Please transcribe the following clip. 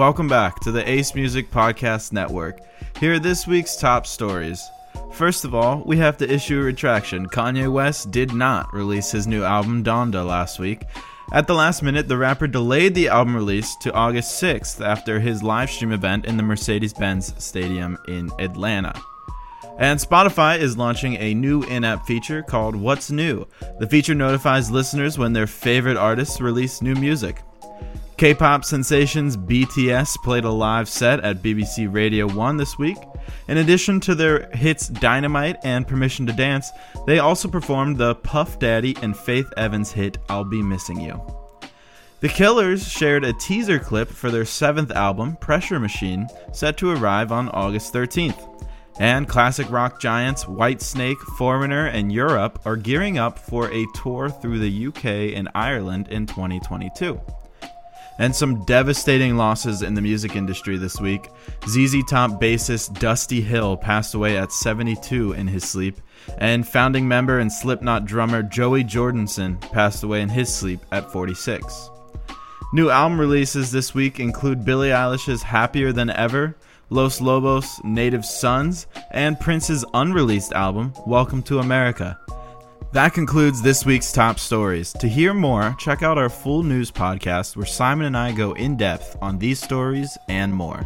Welcome back to the Ace Music Podcast Network. Here are this week's top stories. First of all, we have to issue a retraction. Kanye West did not release his new album Donda last week. At the last minute, the rapper delayed the album release to August 6th after his live stream event in the Mercedes Benz Stadium in Atlanta. And Spotify is launching a new in app feature called What's New. The feature notifies listeners when their favorite artists release new music. K pop sensations BTS played a live set at BBC Radio 1 this week. In addition to their hits Dynamite and Permission to Dance, they also performed the Puff Daddy and Faith Evans hit I'll Be Missing You. The Killers shared a teaser clip for their seventh album, Pressure Machine, set to arrive on August 13th. And classic rock giants Whitesnake, Foreigner, and Europe are gearing up for a tour through the UK and Ireland in 2022. And some devastating losses in the music industry this week. ZZ Top bassist Dusty Hill passed away at 72 in his sleep, and founding member and Slipknot drummer Joey Jordison passed away in his sleep at 46. New album releases this week include Billie Eilish's Happier Than Ever, Los Lobos, Native Sons, and Prince's unreleased album, Welcome to America. That concludes this week's top stories. To hear more, check out our full news podcast where Simon and I go in depth on these stories and more.